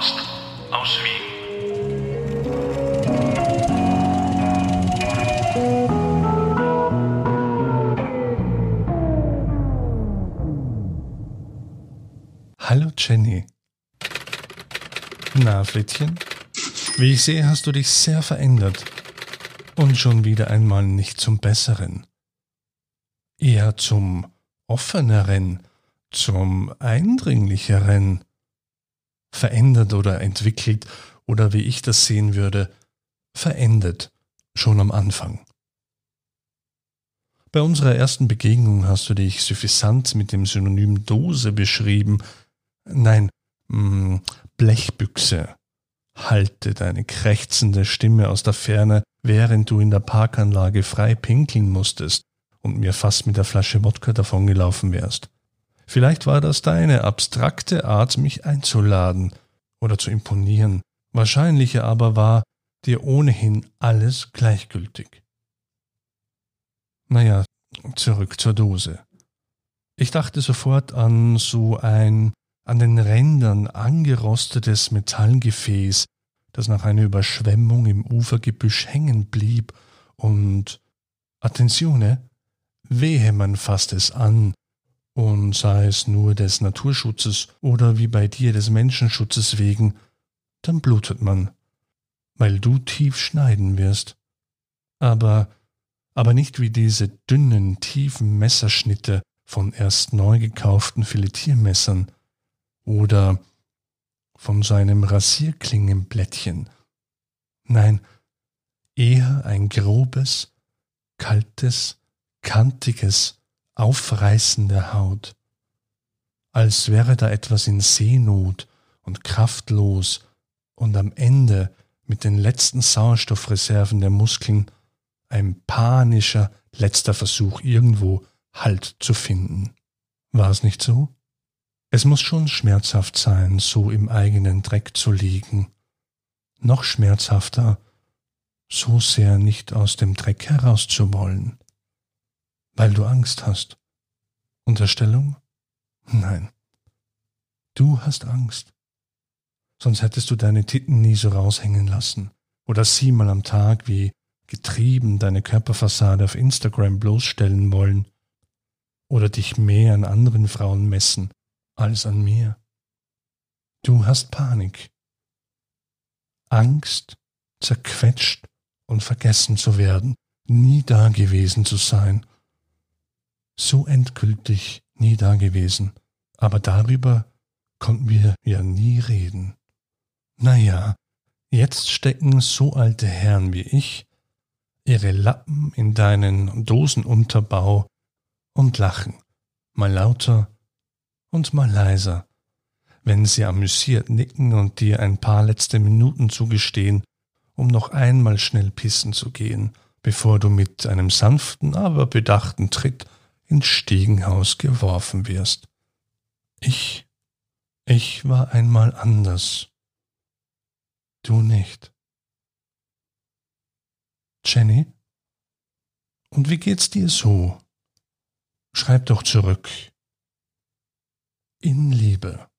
Horst aus Wien. Hallo Jenny. Na, Flittchen? Wie ich sehe, hast du dich sehr verändert. Und schon wieder einmal nicht zum Besseren. Eher zum Offeneren, zum Eindringlicheren. Verändert oder entwickelt, oder wie ich das sehen würde, verendet schon am Anfang. Bei unserer ersten Begegnung hast du dich suffisant mit dem Synonym Dose beschrieben. Nein, mh, mm, Blechbüchse. Halte deine krächzende Stimme aus der Ferne, während du in der Parkanlage frei pinkeln musstest und mir fast mit der Flasche Wodka davongelaufen wärst. Vielleicht war das deine abstrakte Art, mich einzuladen oder zu imponieren. Wahrscheinlicher aber war dir ohnehin alles gleichgültig. Naja, zurück zur Dose. Ich dachte sofort an so ein an den Rändern angerostetes Metallgefäß, das nach einer Überschwemmung im Ufergebüsch hängen blieb und Attenzione, wehe man fasst es an, und sei es nur des Naturschutzes oder wie bei dir des Menschenschutzes wegen, dann blutet man, weil du tief schneiden wirst. Aber, aber nicht wie diese dünnen, tiefen Messerschnitte von erst neu gekauften Filetiermessern oder von seinem Rasierklingenblättchen. Nein, eher ein grobes, kaltes, kantiges, Aufreißen der Haut, als wäre da etwas in Seenot und kraftlos und am Ende mit den letzten Sauerstoffreserven der Muskeln ein panischer letzter Versuch, irgendwo Halt zu finden. War es nicht so? Es muss schon schmerzhaft sein, so im eigenen Dreck zu liegen. Noch schmerzhafter, so sehr nicht aus dem Dreck herauszuwollen. Weil du Angst hast. Unterstellung? Nein. Du hast Angst sonst hättest du deine Titten nie so raushängen lassen oder sie mal am Tag wie getrieben deine Körperfassade auf Instagram bloßstellen wollen oder dich mehr an anderen Frauen messen als an mir. Du hast Panik. Angst, zerquetscht und vergessen zu werden, nie dagewesen zu sein. So endgültig nie dagewesen, aber darüber konnten wir ja nie reden. Naja, jetzt stecken so alte Herren wie ich ihre Lappen in deinen Dosenunterbau und lachen, mal lauter und mal leiser, wenn sie amüsiert nicken und dir ein paar letzte Minuten zugestehen, um noch einmal schnell pissen zu gehen, bevor du mit einem sanften, aber bedachten Tritt ins Stiegenhaus geworfen wirst. Ich, ich war einmal anders Du nicht. Jenny? Und wie geht's dir so? Schreib doch zurück. In Liebe.